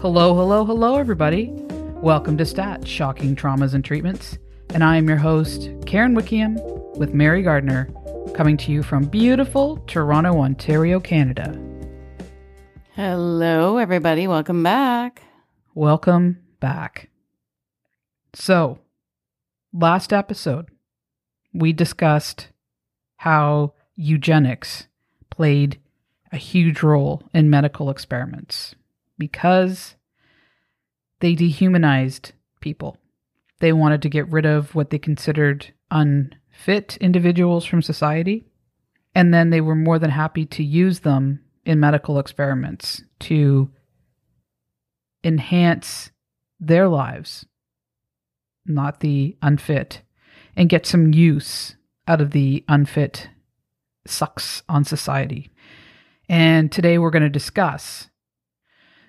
Hello, hello, hello, everybody. Welcome to STAT Shocking Traumas and Treatments. And I am your host, Karen Wickham, with Mary Gardner, coming to you from beautiful Toronto, Ontario, Canada. Hello, everybody. Welcome back. Welcome back. So, last episode, we discussed how eugenics played a huge role in medical experiments because they dehumanized people. They wanted to get rid of what they considered unfit individuals from society. And then they were more than happy to use them in medical experiments to enhance their lives, not the unfit, and get some use out of the unfit sucks on society. And today we're going to discuss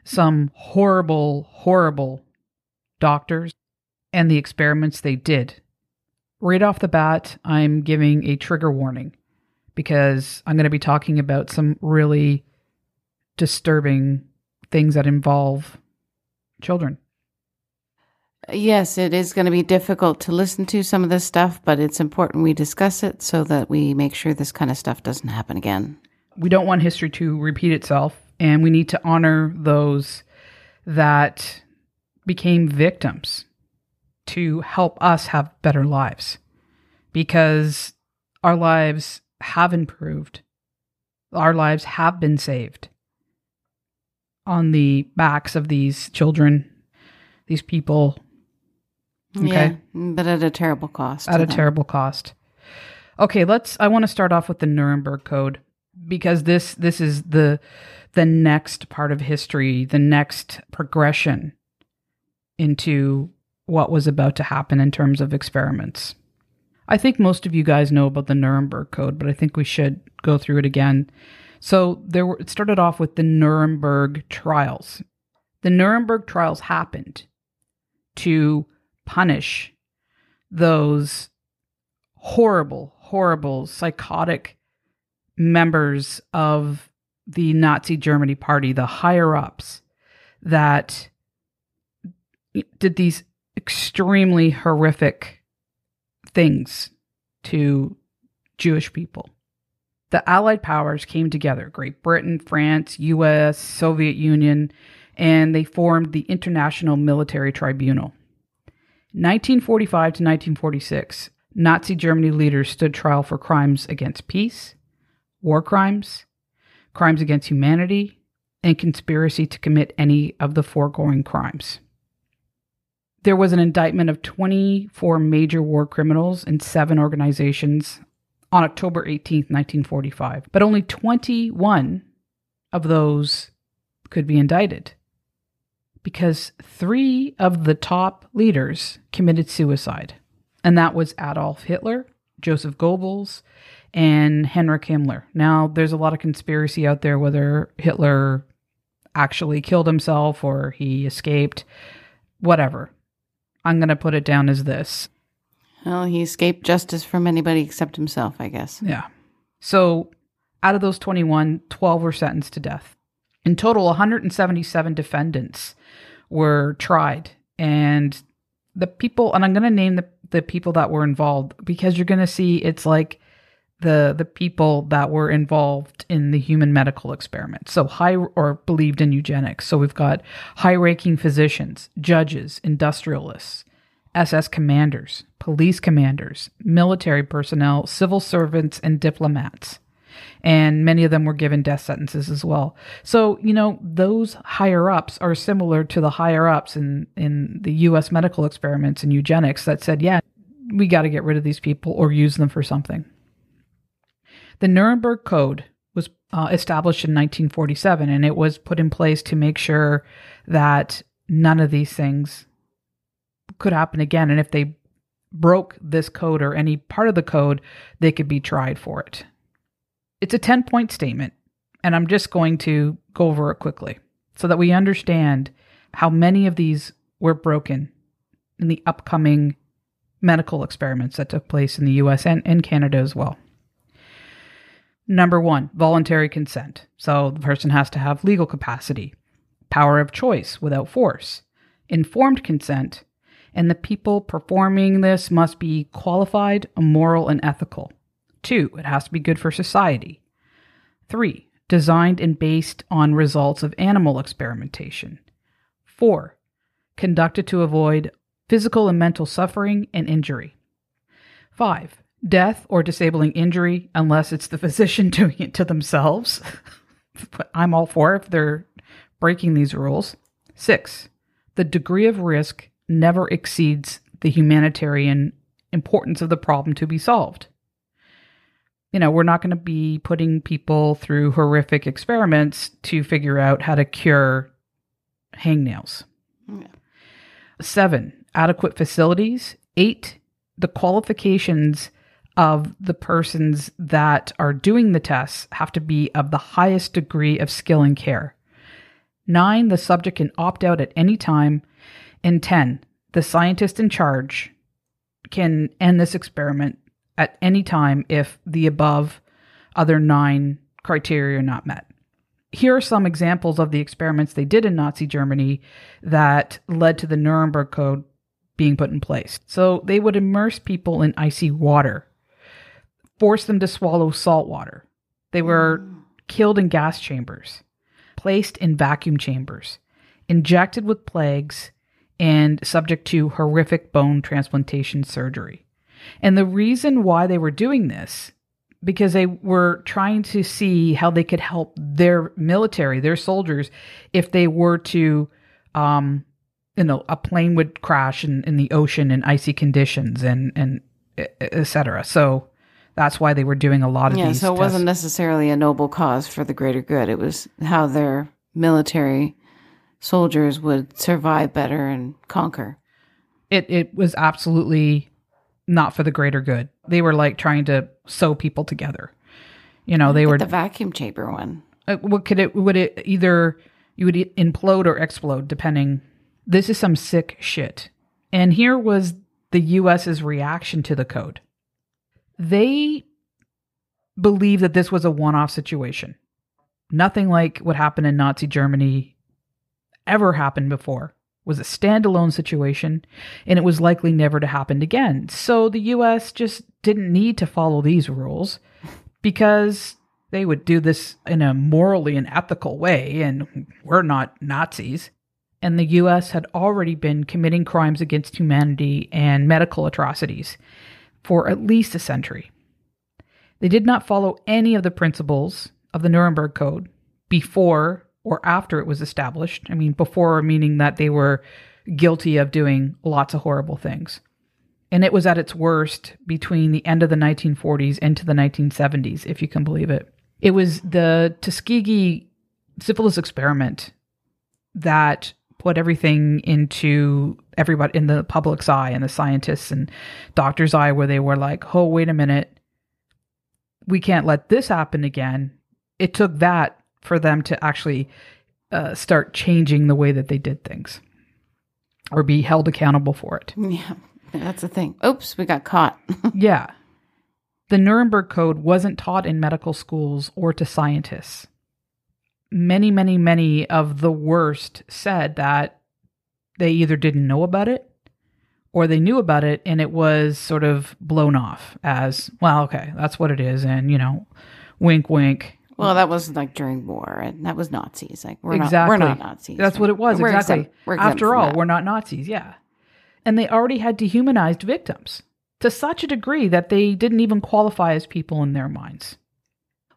some horrible, horrible doctors and the experiments they did. Right off the bat, I'm giving a trigger warning because I'm going to be talking about some really disturbing things that involve children. Yes, it is going to be difficult to listen to some of this stuff, but it's important we discuss it so that we make sure this kind of stuff doesn't happen again. We don't want history to repeat itself, and we need to honor those that became victims to help us have better lives because our lives have improved. Our lives have been saved on the backs of these children, these people. Okay. Yeah, but at a terrible cost. At a them. terrible cost. Okay, let's I want to start off with the Nuremberg Code because this this is the the next part of history, the next progression into what was about to happen in terms of experiments. I think most of you guys know about the Nuremberg Code, but I think we should go through it again. So there were, it started off with the Nuremberg trials. The Nuremberg trials happened to punish those horrible, horrible, psychotic members of the Nazi Germany party, the higher ups that did these extremely horrific things to Jewish people. The Allied powers came together Great Britain, France, US, Soviet Union, and they formed the International Military Tribunal. 1945 to 1946, Nazi Germany leaders stood trial for crimes against peace, war crimes, crimes against humanity, and conspiracy to commit any of the foregoing crimes there was an indictment of 24 major war criminals in seven organizations on October 18, 1945. But only 21 of those could be indicted because three of the top leaders committed suicide. And that was Adolf Hitler, Joseph Goebbels, and Heinrich Himmler. Now, there's a lot of conspiracy out there whether Hitler actually killed himself or he escaped, whatever. I'm going to put it down as this. Well, he escaped justice from anybody except himself, I guess. Yeah. So out of those 21, 12 were sentenced to death. In total, 177 defendants were tried. And the people, and I'm going to name the, the people that were involved because you're going to see it's like the the people that were involved in the human medical experiment. So high or believed in eugenics. So we've got high-ranking physicians, judges, industrialists, SS commanders, police commanders, military personnel, civil servants and diplomats. And many of them were given death sentences as well. So, you know, those higher ups are similar to the higher ups in, in the US medical experiments and eugenics that said, yeah, we got to get rid of these people or use them for something. The Nuremberg Code was uh, established in 1947 and it was put in place to make sure that none of these things could happen again. And if they broke this code or any part of the code, they could be tried for it. It's a 10 point statement, and I'm just going to go over it quickly so that we understand how many of these were broken in the upcoming medical experiments that took place in the US and, and Canada as well. Number one, voluntary consent. So the person has to have legal capacity, power of choice without force, informed consent, and the people performing this must be qualified, moral, and ethical. Two, it has to be good for society. Three, designed and based on results of animal experimentation. Four, conducted to avoid physical and mental suffering and injury. Five, death or disabling injury unless it's the physician doing it to themselves. I'm all for if they're breaking these rules. Six, the degree of risk never exceeds the humanitarian importance of the problem to be solved. You know, we're not going to be putting people through horrific experiments to figure out how to cure hangnails. Yeah. Seven, adequate facilities. Eight, the qualifications of the persons that are doing the tests have to be of the highest degree of skill and care. Nine, the subject can opt out at any time. And 10, the scientist in charge can end this experiment at any time if the above other nine criteria are not met. Here are some examples of the experiments they did in Nazi Germany that led to the Nuremberg Code being put in place. So they would immerse people in icy water, force them to swallow salt water. They were killed in gas chambers, placed in vacuum chambers, injected with plagues, and subject to horrific bone transplantation surgery. And the reason why they were doing this because they were trying to see how they could help their military, their soldiers, if they were to, um, you know, a plane would crash in, in the ocean in icy conditions and and etc. So that's why they were doing a lot of Yeah, so it tests. wasn't necessarily a noble cause for the greater good. It was how their military soldiers would survive better and conquer. it it was absolutely not for the greater good. They were like trying to sew people together. You know, they were the vacuum chamber one. Uh, what could it would it either you would implode or explode depending this is some sick shit and here was the us's reaction to the code they believe that this was a one-off situation nothing like what happened in nazi germany ever happened before was a standalone situation and it was likely never to happen again so the us just didn't need to follow these rules because they would do this in a morally and ethical way, and we're not Nazis. And the US had already been committing crimes against humanity and medical atrocities for at least a century. They did not follow any of the principles of the Nuremberg Code before or after it was established. I mean, before meaning that they were guilty of doing lots of horrible things and it was at its worst between the end of the 1940s into the 1970s, if you can believe it. It was the Tuskegee syphilis experiment that put everything into everybody in the public's eye and the scientists and doctors' eye, where they were like, oh, wait a minute, we can't let this happen again. It took that for them to actually uh, start changing the way that they did things or be held accountable for it. Yeah, that's the thing. Oops, we got caught. Yeah. The Nuremberg Code wasn't taught in medical schools or to scientists. Many, many, many of the worst said that they either didn't know about it or they knew about it and it was sort of blown off as, well, okay, that's what it is. And, you know, wink, wink. Well, that was like during war, and that was Nazis. Like we're exactly. not, we're not Nazis. That's what it was. We're exactly. exempt- After all, that. we're not Nazis. Yeah. And they already had dehumanized victims to such a degree that they didn't even qualify as people in their minds.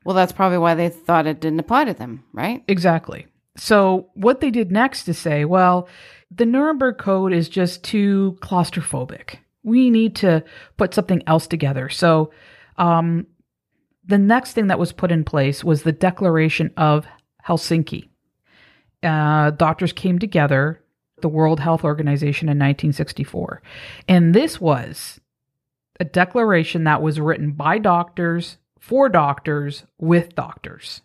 well, that's probably why they thought it didn't apply to them, right? Exactly. So what they did next is say, well, the Nuremberg Code is just too claustrophobic. We need to put something else together. So um, the next thing that was put in place was the Declaration of Helsinki. Uh, doctors came together, the World Health Organization in 1964. And this was a declaration that was written by doctors, for doctors, with doctors.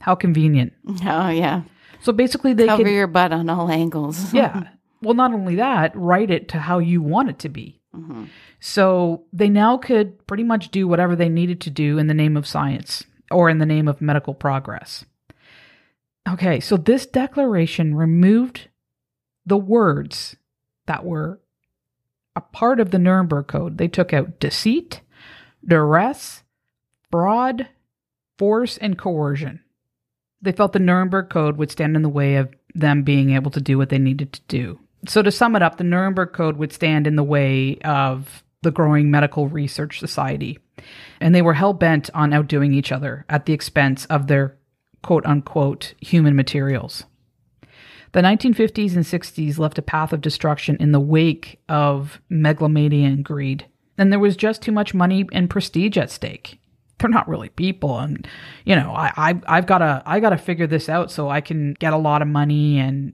How convenient. Oh yeah, So basically, they cover could, your butt on all angles. yeah. Well, not only that, write it to how you want it to be. Mhm. So they now could pretty much do whatever they needed to do in the name of science or in the name of medical progress. Okay, so this declaration removed the words that were a part of the Nuremberg Code. They took out deceit, duress, fraud, force, and coercion. They felt the Nuremberg Code would stand in the way of them being able to do what they needed to do. So, to sum it up, the Nuremberg Code would stand in the way of the growing medical research society. And they were hell bent on outdoing each other at the expense of their quote unquote human materials. The 1950s and 60s left a path of destruction in the wake of megalomania and greed. And there was just too much money and prestige at stake. They're not really people, and you know, I, I I've gotta I gotta figure this out so I can get a lot of money and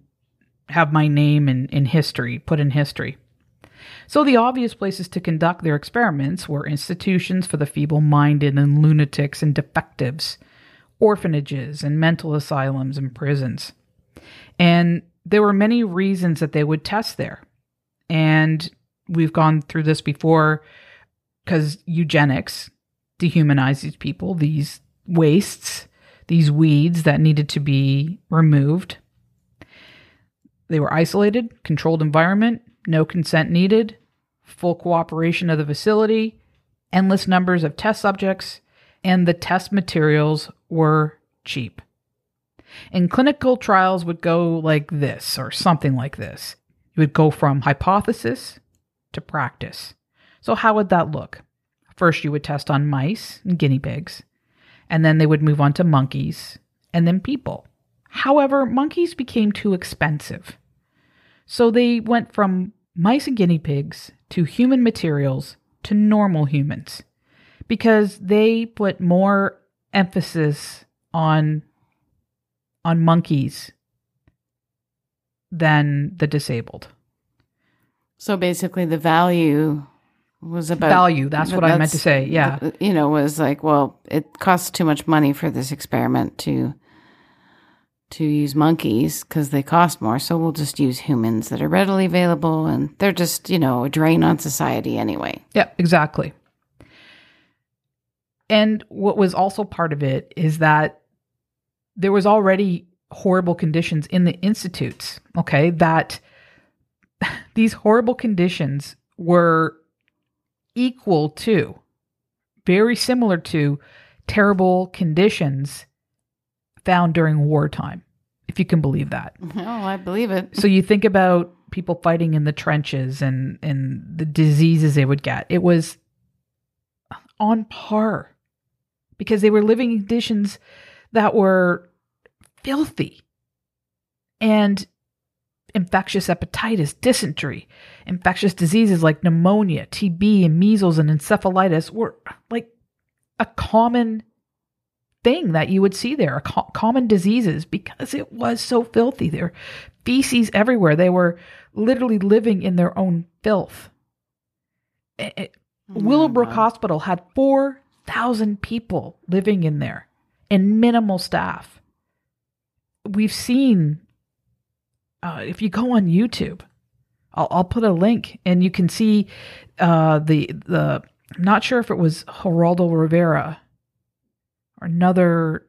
have my name in, in history, put in history. So the obvious places to conduct their experiments were institutions for the feeble minded and lunatics and defectives, orphanages and mental asylums and prisons. And there were many reasons that they would test there. And we've gone through this before because eugenics dehumanized these people, these wastes, these weeds that needed to be removed. They were isolated, controlled environment, no consent needed, full cooperation of the facility, endless numbers of test subjects, and the test materials were cheap. And clinical trials would go like this or something like this. You would go from hypothesis to practice. So, how would that look? First, you would test on mice and guinea pigs, and then they would move on to monkeys and then people. However, monkeys became too expensive. So, they went from mice and guinea pigs to human materials to normal humans because they put more emphasis on on monkeys than the disabled. So basically, the value was about value. That's what I meant to say. Yeah, you know, was like, well, it costs too much money for this experiment to to use monkeys because they cost more. So we'll just use humans that are readily available, and they're just you know a drain on society anyway. Yeah, exactly. And what was also part of it is that there was already horrible conditions in the institutes, okay, that these horrible conditions were equal to, very similar to, terrible conditions found during wartime, if you can believe that. Oh, I believe it. So you think about people fighting in the trenches and, and the diseases they would get. It was on par because they were living in conditions that were filthy. And infectious hepatitis, dysentery, infectious diseases like pneumonia, TB, and measles and encephalitis were like a common thing that you would see there, co- common diseases because it was so filthy. There feces everywhere. They were literally living in their own filth. It, it, oh Willowbrook Hospital had 4,000 people living in there and minimal staff we've seen uh, if you go on YouTube, I'll, I'll put a link and you can see uh, the the. I'm not sure if it was Geraldo Rivera another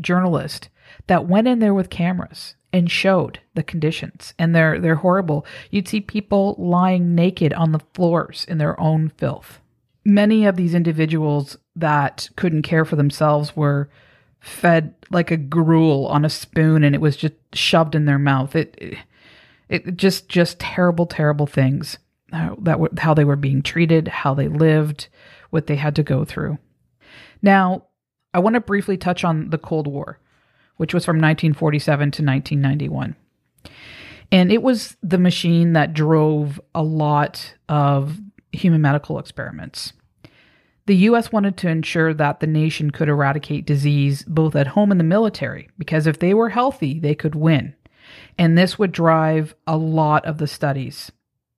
journalist that went in there with cameras and showed the conditions and they're they're horrible. You'd see people lying naked on the floors in their own filth. Many of these individuals that couldn't care for themselves were fed like a gruel on a spoon and it was just shoved in their mouth. It it, just just terrible terrible things how, that were, how they were being treated, how they lived, what they had to go through. Now, I want to briefly touch on the Cold War, which was from 1947 to 1991. And it was the machine that drove a lot of human medical experiments. The US wanted to ensure that the nation could eradicate disease both at home and the military, because if they were healthy, they could win. And this would drive a lot of the studies.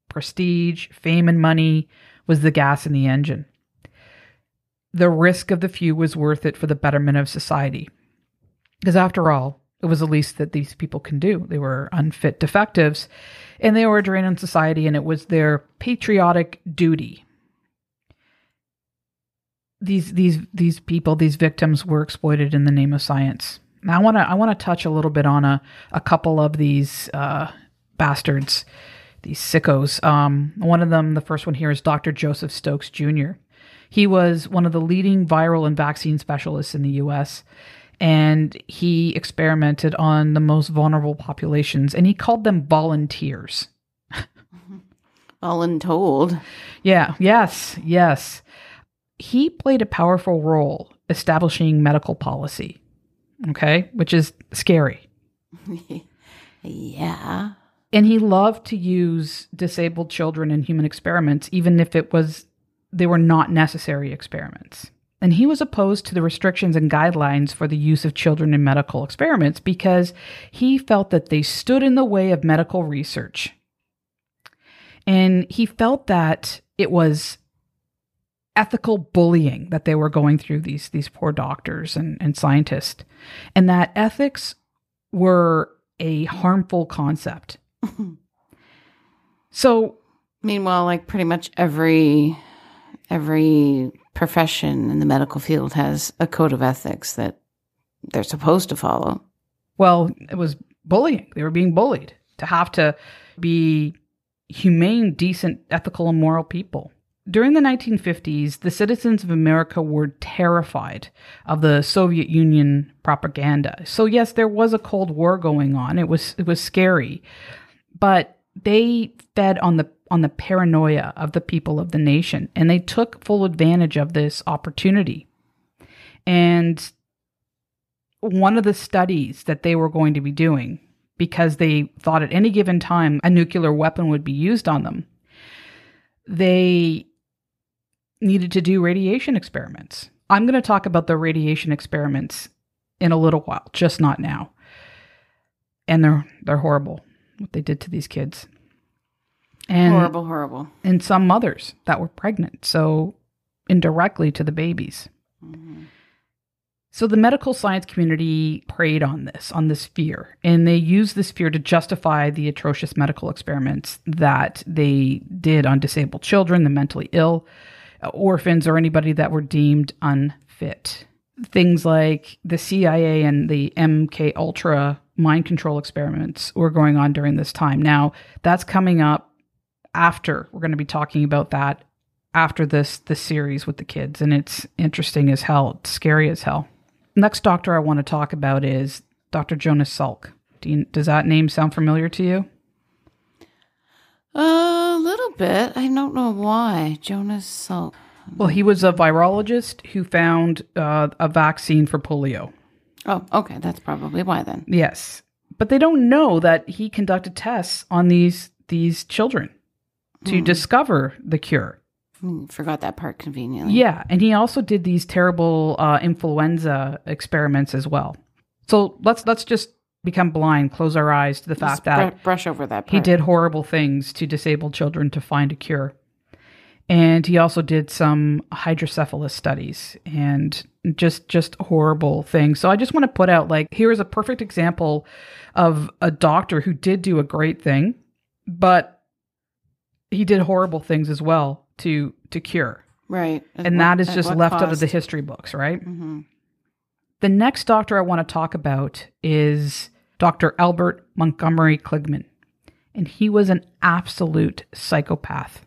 Prestige, fame, and money was the gas in the engine. The risk of the few was worth it for the betterment of society. Because after all, it was the least that these people can do. They were unfit defectives, and they were a drain on society, and it was their patriotic duty these these these people, these victims were exploited in the name of science. Now I want to I want to touch a little bit on a a couple of these uh, bastards, these sickos. Um, one of them, the first one here, is Dr. Joseph Stokes Jr. He was one of the leading viral and vaccine specialists in the U.S. And he experimented on the most vulnerable populations, and he called them volunteers. Voluntold. Yeah, yes, yes. He played a powerful role establishing medical policy, okay, which is scary. yeah. And he loved to use disabled children in human experiments, even if it was they were not necessary experiments. And he was opposed to the restrictions and guidelines for the use of children in medical experiments because he felt that they stood in the way of medical research. And he felt that it was ethical bullying that they were going through these these poor doctors and, and scientists. And that ethics were a harmful concept. so Meanwhile, like pretty much every every profession in the medical field has a code of ethics that they're supposed to follow. Well, it was bullying. They were being bullied to have to be humane, decent, ethical, and moral people. During the 1950s, the citizens of America were terrified of the Soviet Union propaganda. So yes, there was a Cold War going on. It was it was scary. But they fed on the on the paranoia of the people of the nation and they took full advantage of this opportunity. And one of the studies that they were going to be doing because they thought at any given time a nuclear weapon would be used on them. They needed to do radiation experiments. I'm going to talk about the radiation experiments in a little while, just not now. And they're they're horrible what they did to these kids. And horrible, horrible. And some mothers that were pregnant, so indirectly to the babies. Mm-hmm. So the medical science community preyed on this, on this fear, and they used this fear to justify the atrocious medical experiments that they did on disabled children, the mentally ill, orphans, or anybody that were deemed unfit. Things like the CIA and the MK Ultra mind control experiments were going on during this time. Now, that's coming up after we're going to be talking about that after this this series with the kids and it's interesting as hell, it's scary as hell. Next doctor I want to talk about is Dr. Jonas Salk. Do you, does that name sound familiar to you? A little bit. I don't know why. Jonas Salk. Well, he was a virologist who found uh, a vaccine for polio. Oh, okay. That's probably why then. Yes. But they don't know that he conducted tests on these these children to mm. discover the cure. Hmm, forgot that part conveniently. Yeah, and he also did these terrible uh, influenza experiments as well. So let's let's just become blind, close our eyes to the fact that brush over that. Part. He did horrible things to disabled children to find a cure, and he also did some hydrocephalus studies and just just horrible things. So I just want to put out like here is a perfect example of a doctor who did do a great thing, but he did horrible things as well to to cure. Right. At and what, that is just left cost? out of the history books, right? Mm-hmm. The next doctor I want to talk about is Dr. Albert Montgomery Kligman. And he was an absolute psychopath.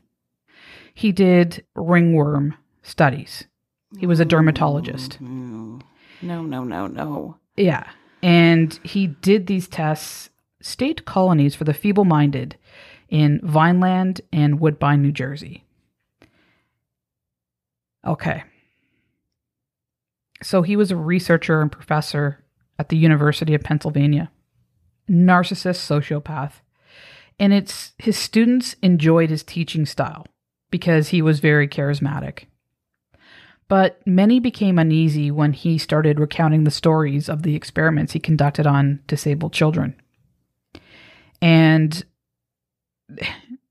He did ringworm studies. He was a dermatologist. No, no, no, no. no. Yeah. And he did these tests, state colonies for the feeble minded in Vineland and Woodbine, New Jersey. Okay. So he was a researcher and professor at the University of Pennsylvania. Narcissist sociopath. And it's his students enjoyed his teaching style because he was very charismatic. But many became uneasy when he started recounting the stories of the experiments he conducted on disabled children. And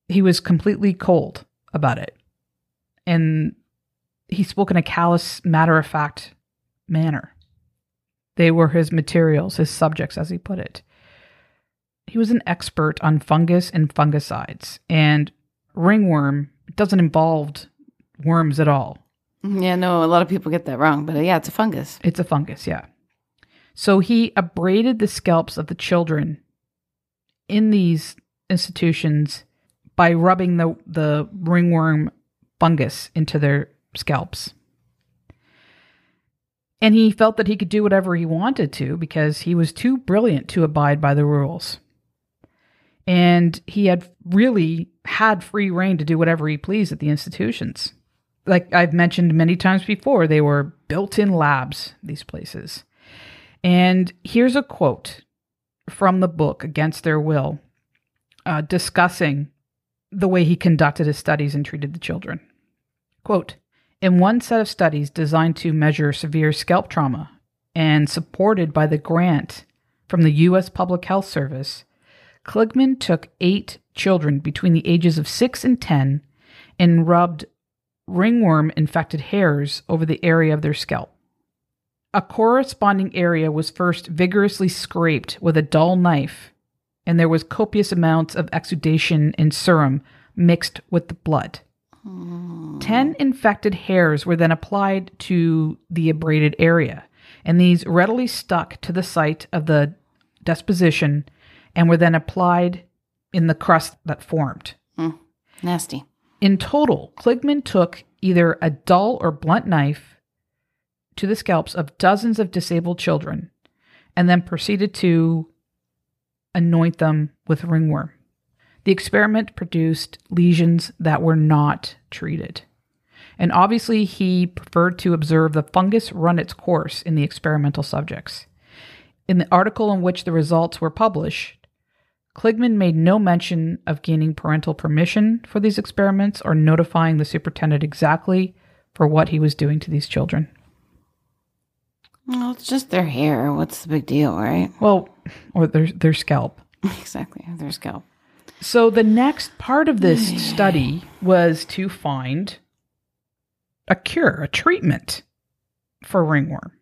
he was completely cold about it. And he spoke in a callous, matter of fact manner. They were his materials, his subjects, as he put it. He was an expert on fungus and fungicides, and ringworm doesn't involve worms at all. Yeah, no, a lot of people get that wrong, but uh, yeah, it's a fungus. It's a fungus, yeah. So he abraded the scalps of the children in these institutions by rubbing the, the ringworm fungus into their scalps. And he felt that he could do whatever he wanted to because he was too brilliant to abide by the rules. And he had really had free reign to do whatever he pleased at the institutions. Like I've mentioned many times before, they were built in labs, these places. And here's a quote from the book, Against Their Will, uh, discussing the way he conducted his studies and treated the children. Quote In one set of studies designed to measure severe scalp trauma and supported by the grant from the U.S. Public Health Service, Kligman took eight children between the ages of 6 and 10 and rubbed ringworm infected hairs over the area of their scalp. A corresponding area was first vigorously scraped with a dull knife, and there was copious amounts of exudation and serum mixed with the blood. Ten infected hairs were then applied to the abraded area, and these readily stuck to the site of the disposition and were then applied in the crust that formed. Hmm, nasty. In total, Kligman took either a dull or blunt knife to the scalps of dozens of disabled children and then proceeded to anoint them with ringworm. The experiment produced lesions that were not treated. And obviously, he preferred to observe the fungus run its course in the experimental subjects. In the article in which the results were published, Kligman made no mention of gaining parental permission for these experiments or notifying the superintendent exactly for what he was doing to these children. Well, it's just their hair. What's the big deal, right? Well, or their their scalp. exactly. Their scalp. So the next part of this study was to find a cure, a treatment for ringworm.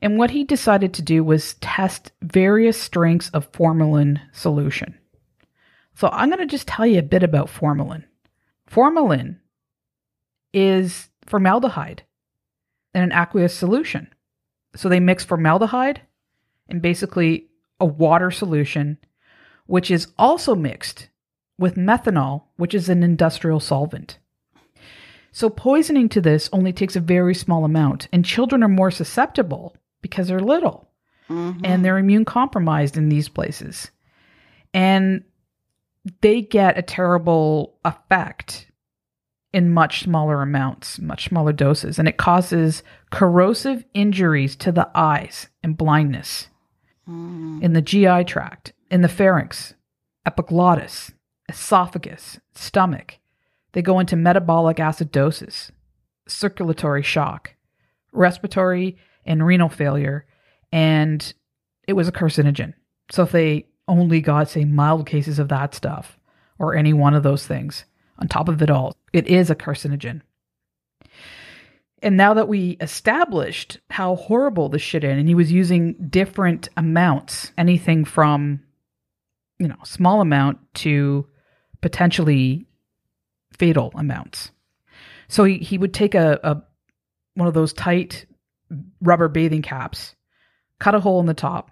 And what he decided to do was test various strengths of formalin solution. So I'm going to just tell you a bit about formalin. Formalin is formaldehyde in an aqueous solution. So they mix formaldehyde and basically a water solution, which is also mixed with methanol, which is an industrial solvent. So poisoning to this only takes a very small amount, and children are more susceptible because they're little mm-hmm. and they're immune compromised in these places. And they get a terrible effect in much smaller amounts, much smaller doses, and it causes corrosive injuries to the eyes and blindness hmm. in the GI tract, in the pharynx, epiglottis, esophagus, stomach. They go into metabolic acidosis, circulatory shock, respiratory and renal failure, and it was a carcinogen. So if they only got, say, mild cases of that stuff or any one of those things, on top of it all, it is a carcinogen. And now that we established how horrible this shit is, and he was using different amounts, anything from, you know, small amount to potentially fatal amounts. So he, he would take a, a one of those tight rubber bathing caps, cut a hole in the top.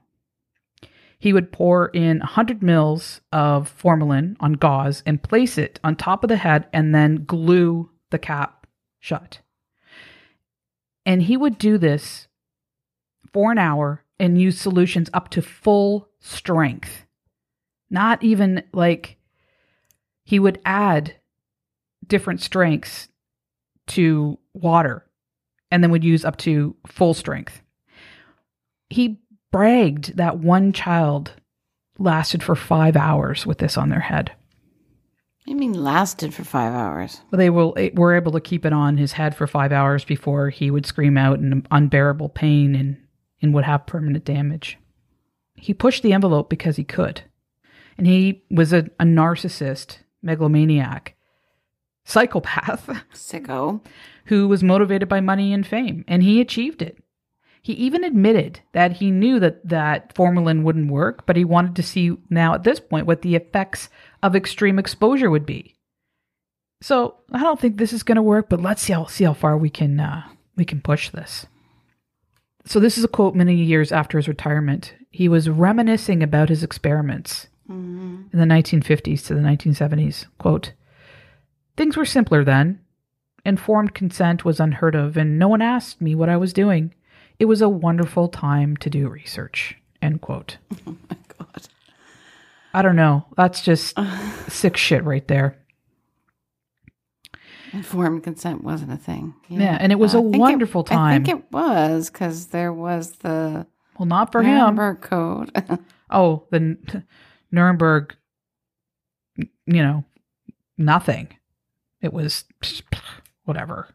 He would pour in 100 mils of formalin on gauze and place it on top of the head and then glue the cap shut. And he would do this for an hour and use solutions up to full strength. Not even like he would add different strengths to water and then would use up to full strength. He bragged that one child lasted for five hours with this on their head. I mean, lasted for five hours. But they will, eh, were able to keep it on his head for five hours before he would scream out in unbearable pain and, and would have permanent damage. He pushed the envelope because he could. And he was a, a narcissist, megalomaniac, psychopath. Sicko. who was motivated by money and fame, and he achieved it. He even admitted that he knew that that formalin wouldn't work, but he wanted to see now at this point what the effects of extreme exposure would be. So I don't think this is going to work, but let's see how see how far we can uh, we can push this. So this is a quote many years after his retirement. He was reminiscing about his experiments in the 1950s to the 1970s. Quote: Things were simpler then. Informed consent was unheard of, and no one asked me what I was doing. It was a wonderful time to do research. End quote. Oh my God. I don't know. That's just sick shit right there. Informed consent wasn't a thing. Yeah, and it was a a wonderful I time. I think it was because there was the Well, not for him. Nuremberg Code. Oh, the Nuremberg, you know, nothing. It was whatever.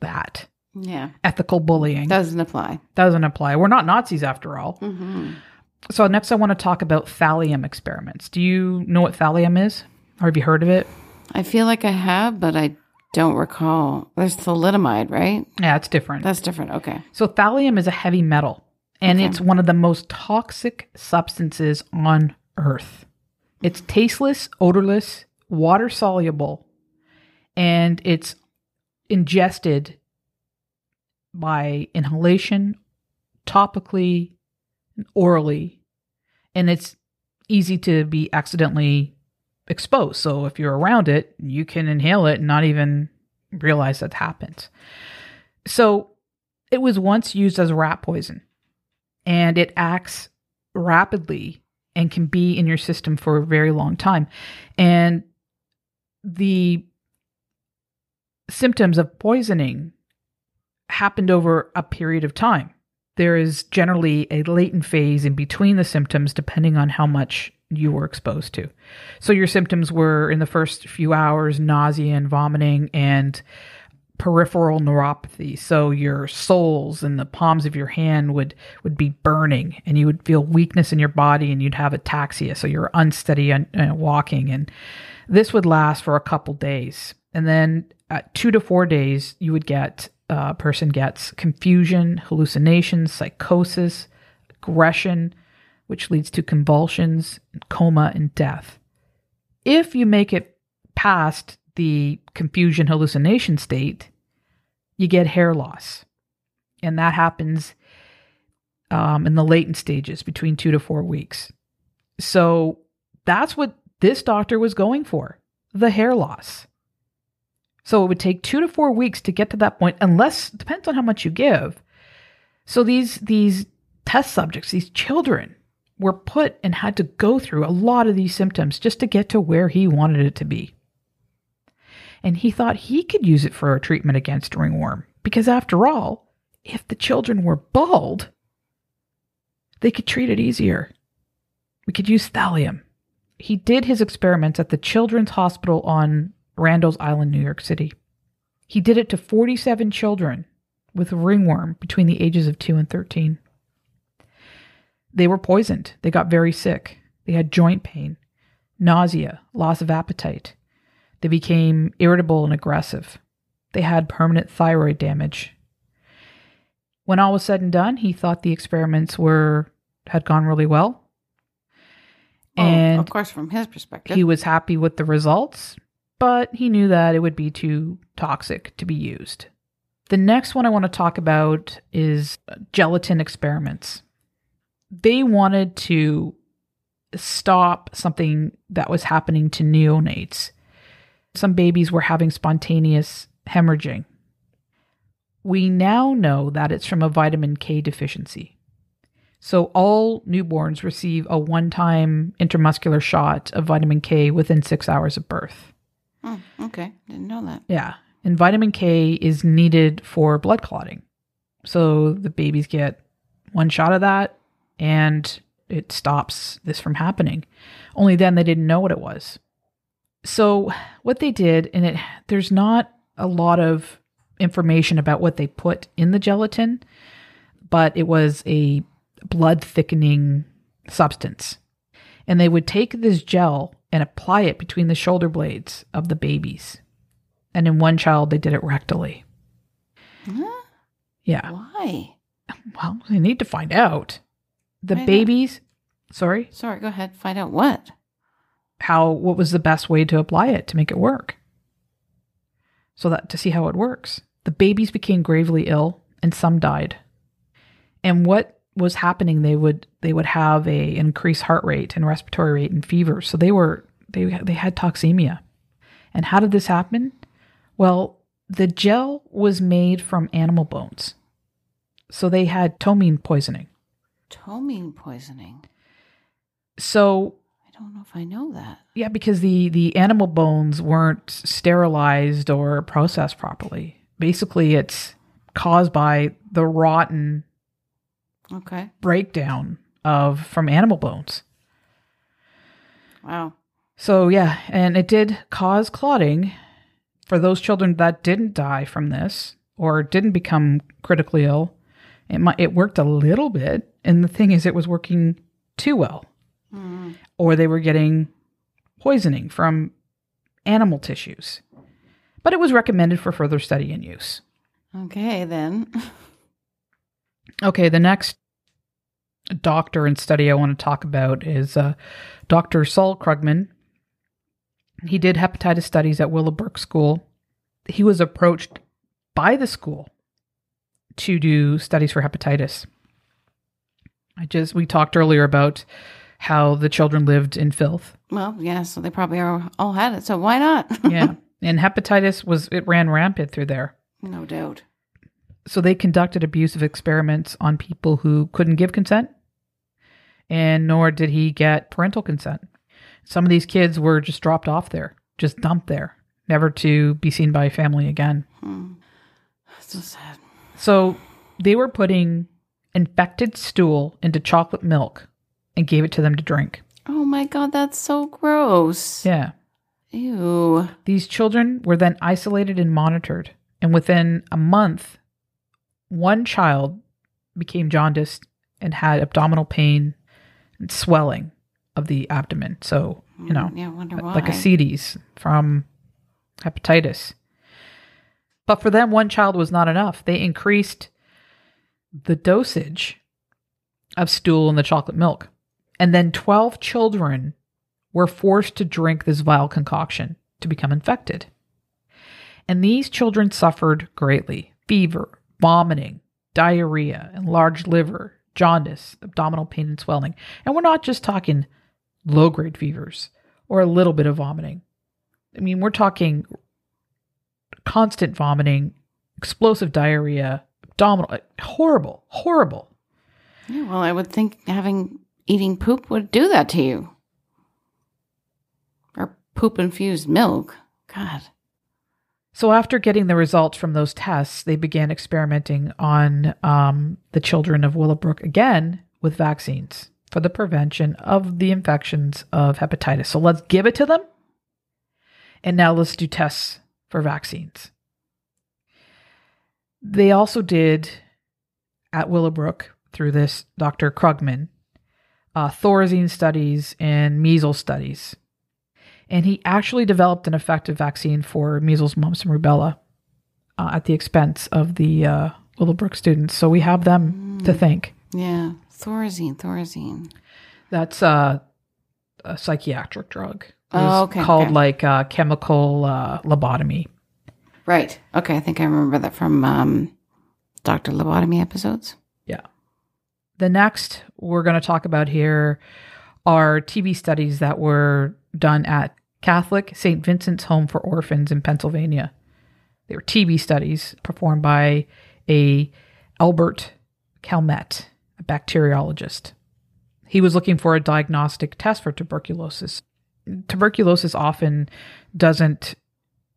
That. Yeah, Ethical bullying doesn't apply. doesn't apply. We're not Nazis after all. hmm So, next, I want to talk about thallium experiments. Do you know what thallium is? Or have you heard of it? I feel like I have, but I don't recall. There's thalidomide, right? Yeah, it's different. That's different. Okay. So thallium is a heavy metal, and Okay. it's one of the most toxic substances on Earth. It's tasteless, odorless, water soluble, and it's ingested by inhalation, topically, orally, and it's easy to be accidentally exposed. So if you're around it, you can inhale it and not even realize that happened. So it was once used as rat poison and it acts rapidly and can be in your system for a very long time. And the symptoms of poisoning happened over a period of time. There is generally a latent phase in between the symptoms depending on how much you were exposed to. So your symptoms were in the first few hours nausea and vomiting and peripheral neuropathy. So your soles and the palms of your hand would would be burning, and you would feel weakness in your body, and you'd have ataxia. So you're unsteady and walking, and this would last for a couple days, and then at two to four days, you would get a person gets confusion, hallucinations, psychosis, aggression, which leads to convulsions, coma, and death. If you make it past the confusion hallucination state, you get hair loss. And that happens um, in the latent stages between two to four weeks. So that's what this doctor was going for the hair loss. So it would take two to four weeks to get to that point, unless depends on how much you give. So these these test subjects, these children, were put and had to go through a lot of these symptoms just to get to where he wanted it to be. And he thought he could use it for a treatment against ringworm because after all if the children were bald they could treat it easier. We could use thallium. He did his experiments at the children's hospital on randall's island new york city. He did it to 47 children with ringworm between the ages of 2 and 13 they were poisoned. They got very sick. They had joint pain nausea loss of appetite. They became irritable and aggressive. They had permanent thyroid damage. When all was said and done, he thought the experiments were had gone really well. Oh, And of course, from his perspective, he was happy with the results, but he knew that it would be too toxic to be used. The next one I want to talk about is gelatin experiments. They wanted to stop something that was happening to neonates. Some babies were having spontaneous hemorrhaging. We now know that it's from a vitamin K deficiency. So all newborns receive a one-time intramuscular shot of vitamin K within 6 hours of birth. Oh, okay, didn't know that. Yeah. And vitamin K is needed for blood clotting. So the babies get one shot of that and it stops this from happening. Only then they didn't know what it was. So what they did and it there's not a lot of information about what they put in the gelatin, but it was a blood thickening substance. And they would take this gel and apply it between the shoulder blades of the babies. And in one child, they did it rectally. Huh? Yeah. Why? Well, they need to find out. The not? babies, sorry, Sorry, go ahead. Find out what. how, what was the best way to apply it to make it work? so that to see how it works. The babies became gravely ill and some died. And what was happening they would they would have a increased heart rate and respiratory rate and fever. So they were they they had toxemia. And how did this happen? Well, the gel was made from animal bones. So they had ptomaine poisoning. Ptomaine poisoning. So I don't know if I know that. yeah, because the the animal bones weren't sterilized or processed properly. Basically, it's caused by the rotten Okay. breakdown of from animal bones. Wow. So yeah, and it did cause clotting for those children that didn't die from this or didn't become critically ill. It might it worked a little bit, and the thing is, it was working too well, Mm. or they were getting poisoning from animal tissues. But it was recommended for further study and use. Okay, then. Okay, the next doctor and study I want to talk about is uh, Dr. Saul Krugman. He did hepatitis studies at Willowbrook School. He was approached by the school to do studies for hepatitis. I just we talked earlier about how the children lived in filth. Well, yeah, so they probably are, all had it. So why not? Yeah, and hepatitis was it ran rampant through there. no doubt. So they conducted abusive experiments on people who couldn't give consent and nor did he get parental consent some of these kids were just dropped off there just dumped there never to be seen by family again Hmm. So sad. so they were putting infected stool into chocolate milk and gave it to them to drink Oh my God, that's so gross. yeah Ew. These children were then isolated and monitored. And within a month, one child became jaundiced and had abdominal pain and swelling of the abdomen. So, you know, mm, Yeah, wonder why. like ascites from hepatitis. But for them, one child was not enough. They increased the dosage of stool in the chocolate milk. And then 12 children were forced to drink this vile concoction to become infected. And these children suffered greatly fever, vomiting, diarrhea, enlarged liver, jaundice, abdominal pain, and swelling. And we're not just talking low grade fevers or a little bit of vomiting. I mean, we're talking constant vomiting, explosive diarrhea, abdominal, horrible, horrible. Yeah, well, I would think having eating poop would do that to you. Or poop infused milk. God. So, after getting the results from those tests, they began experimenting on um, the children of Willowbrook again with vaccines for the prevention of the infections of hepatitis. So, let's give it to them. And now let's do tests for vaccines. They also did at Willowbrook through this Dr. Krugman uh, Thorazine studies and measles studies and he actually developed an effective vaccine for measles, mumps, and rubella uh, at the expense of the uh, Willowbrook students. So we have them to thank. Yeah. Thorazine, Thorazine. That's uh, a psychiatric drug. Oh, okay, Called okay. like uh, chemical uh, lobotomy. Right. Okay, I think I remember that from um, Dr. Lobotomy episodes. Yeah. The next we're going to talk about here are TB studies that were done at Catholic St. Vincent's Home for Orphans in Pennsylvania. They were TB studies performed by a Albert Calmette, a bacteriologist. He was looking for a diagnostic test for tuberculosis. Tuberculosis often doesn't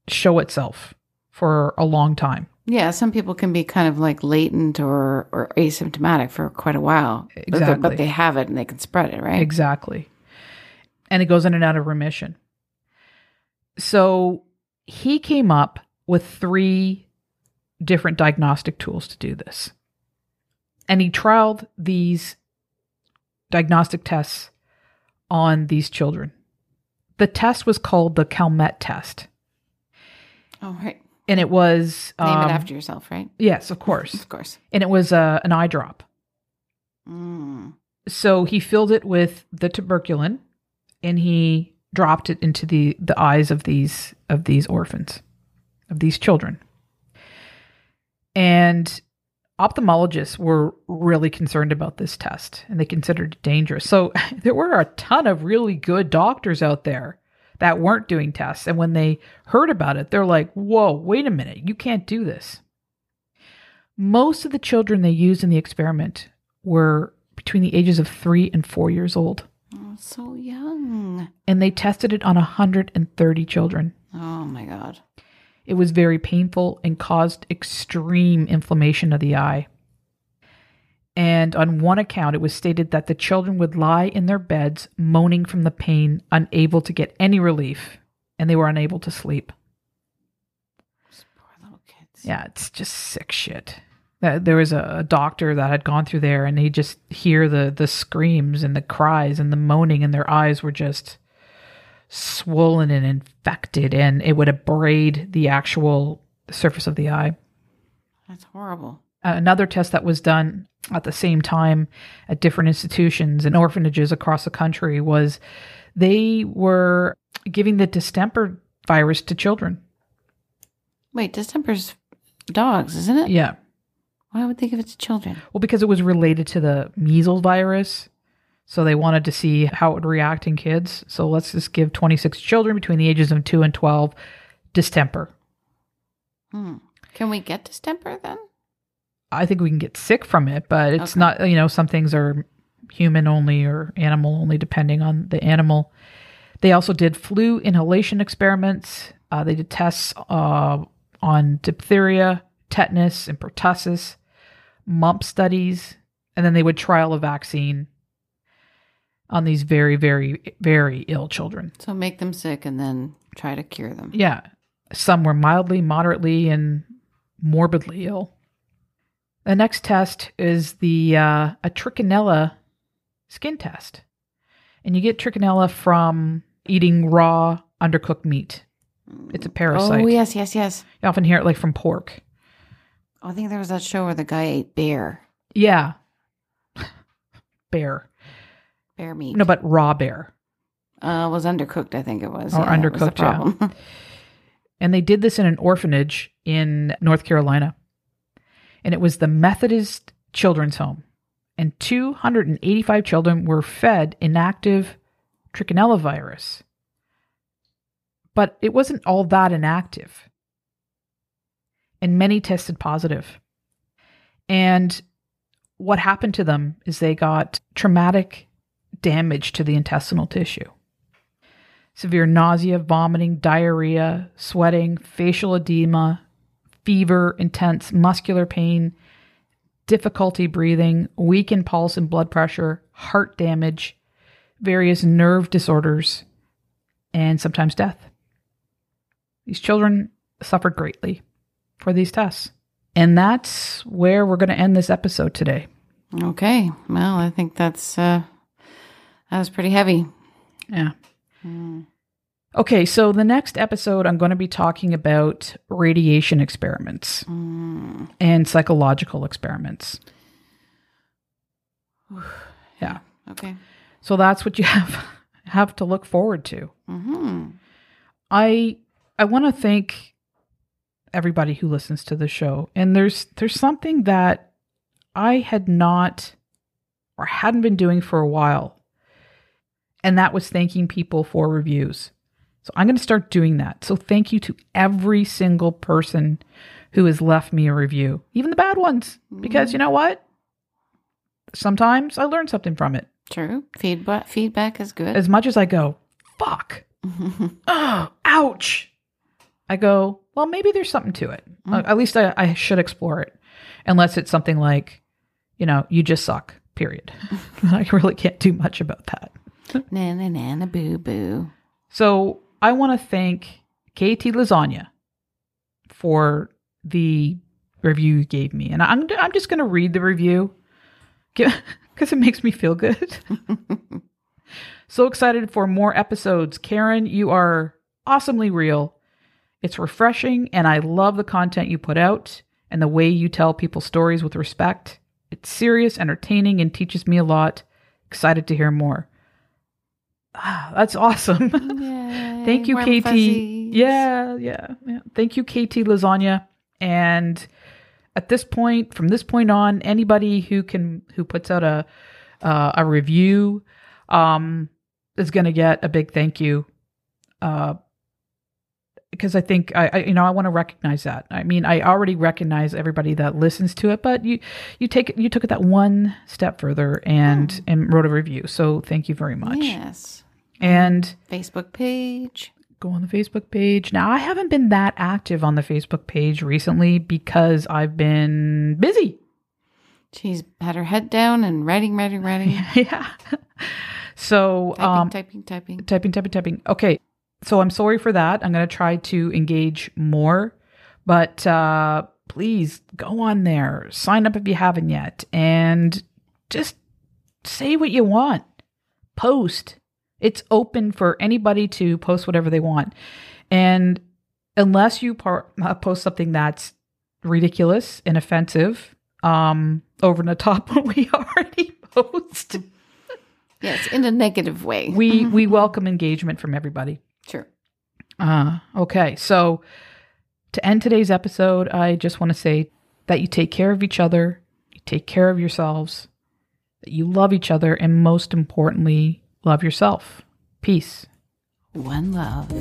show itself for a long time. Yeah, some people can be kind of like latent or, or asymptomatic for quite a while. But they- But they have it and they can spread it, right? Exactly. And it goes in and out of remission. So he came up with three different diagnostic tools to do this. And he trialed these diagnostic tests on these children. The test was called the Calmette test. Oh, right. And it was. Name um, it after yourself, right? Yes, of course. Of course. And it was uh, an eye drop. Mm. so he filled it with the tuberculin and he dropped it into the the eyes of these of these orphans of these children. And ophthalmologists were really concerned about this test and they considered it dangerous. So there were a ton of really good doctors out there that weren't doing tests. And when they heard about it, they're like, whoa, wait a minute, you can't do this. Most of the children they used in the experiment were between the ages of three and four years old. Oh, so young. And they tested it on 130 children. Oh my God. It was very painful and caused extreme inflammation of the eye. And on one account, it was stated that the children would lie in their beds, moaning from the pain, unable to get any relief, and they were unable to sleep. Those poor little kids. Yeah, it's just sick shit. Uh, There was a a doctor that had gone through there, and he just hear the the screams and the cries and the moaning, and their eyes were just swollen and infected, and it would abrade the actual surface of the eye. That's horrible. another test that was done at the same time at different institutions and orphanages across the country was they were giving the distemper virus to children. Wait, distemper's dogs, isn't it? Yeah. Why would they give it to children? Well, because it was related to the measles virus. So they wanted to see how it would react in kids. So let's just give 26 children between the ages of 2 and 12 distemper. Hmm. Can we get distemper then? I think we can get sick from it, but it's Okay. not, you know, some things are human only or animal only, depending on the animal. They also did flu inhalation experiments. Uh, they did tests uh, on diphtheria, tetanus, and pertussis, mump studies, and then they would trial a vaccine on these very, very, very ill children. So make them sick and then try to cure them. Yeah. Some were mildly, moderately, and morbidly ill. The next test is the uh, a trichinella skin test. And you get trichinella from eating raw, undercooked meat. It's a parasite. Oh yes, yes, yes. You often hear it like from pork. I think there was that show where the guy ate bear, Yeah. Bear. bear meat. No, but raw bear. uh, was undercooked. I think it was. Or Yeah, was the undercooked, yeah. And they did this in an orphanage in North Carolina. And it was the Methodist Children's Home. And 285 children were fed inactive trichinella virus. But it wasn't all that inactive. And many tested positive. And what happened to them is they got traumatic damage to the intestinal tissue severe nausea, vomiting, diarrhea, sweating, facial edema, fever, intense muscular pain, difficulty breathing, weakened pulse and blood pressure, heart damage, various nerve disorders, and sometimes death. These children suffered greatly for these tests. And that's where we're going to end this episode today. okay. Well, I think that's uh, that was pretty heavy. Yeah. Okay, so the next episode, I'm going to be talking about radiation experiments Mm. and psychological experiments. Yeah. Okay. So that's what you have have to look forward to. Hmm. I I want to thank everybody who listens to the show. And there's there's something that I had not or hadn't been doing for a while. And that was thanking people for reviews. So I'm going to start doing that. So thank you to every single person who has left me a review, even the bad ones, because mm. you know what? Sometimes I learn something from it. True. Feedback feedback is good. As much as I go, fuck, oh, ouch. I go, well, maybe there's something to it. Uh, At least I, I should explore it. Unless it's something like, you know, you just suck, period. I really can't do much about that. na na na na boo boo. So I want to thank KT Lasagna for the review you gave me. And I'm, I'm just going to read the review because it makes me feel good. so excited for more episodes. Karen, you are awesomely real. It's refreshing, and I love the content you put out and the way you tell people stories with respect. It's serious, entertaining, and teaches me a lot. Excited to hear more. Ah, that's awesome. Yay, Thank you, KT. fuzzies. Yeah, yeah, yeah. Thank you, KT Lasagna. And at this point, from this point on, anybody who can who puts out a uh, a review um, is going to get a big thank you. Uh, because I think I, I you know I want to recognize that. I mean, I already recognize everybody that listens to it, but you you take it you took it that one step further and and wrote a review. So thank you very much. Yes. And Facebook page. go on the Facebook page. Now, I haven't been that active on the Facebook page recently because I've been busy. She's had her head down and writing, writing, writing. yeah. So, typing, um, typing, typing. typing, typing, typing. Okay. So I'm sorry for that. I'm going to try to engage more, but uh, please go on there, sign up if you haven't yet, and just say what you want. Post. It's open for anybody to post whatever they want. And unless you par- uh, post something that's ridiculous and offensive, um, over the top what we already post, Yes, in a negative way. we we welcome engagement from everybody. Sure. Uh, okay. So to end today's episode, I just want to say that you take care of each other, you take care of yourselves, that you love each other, and most importantly, love yourself. Peace. One love.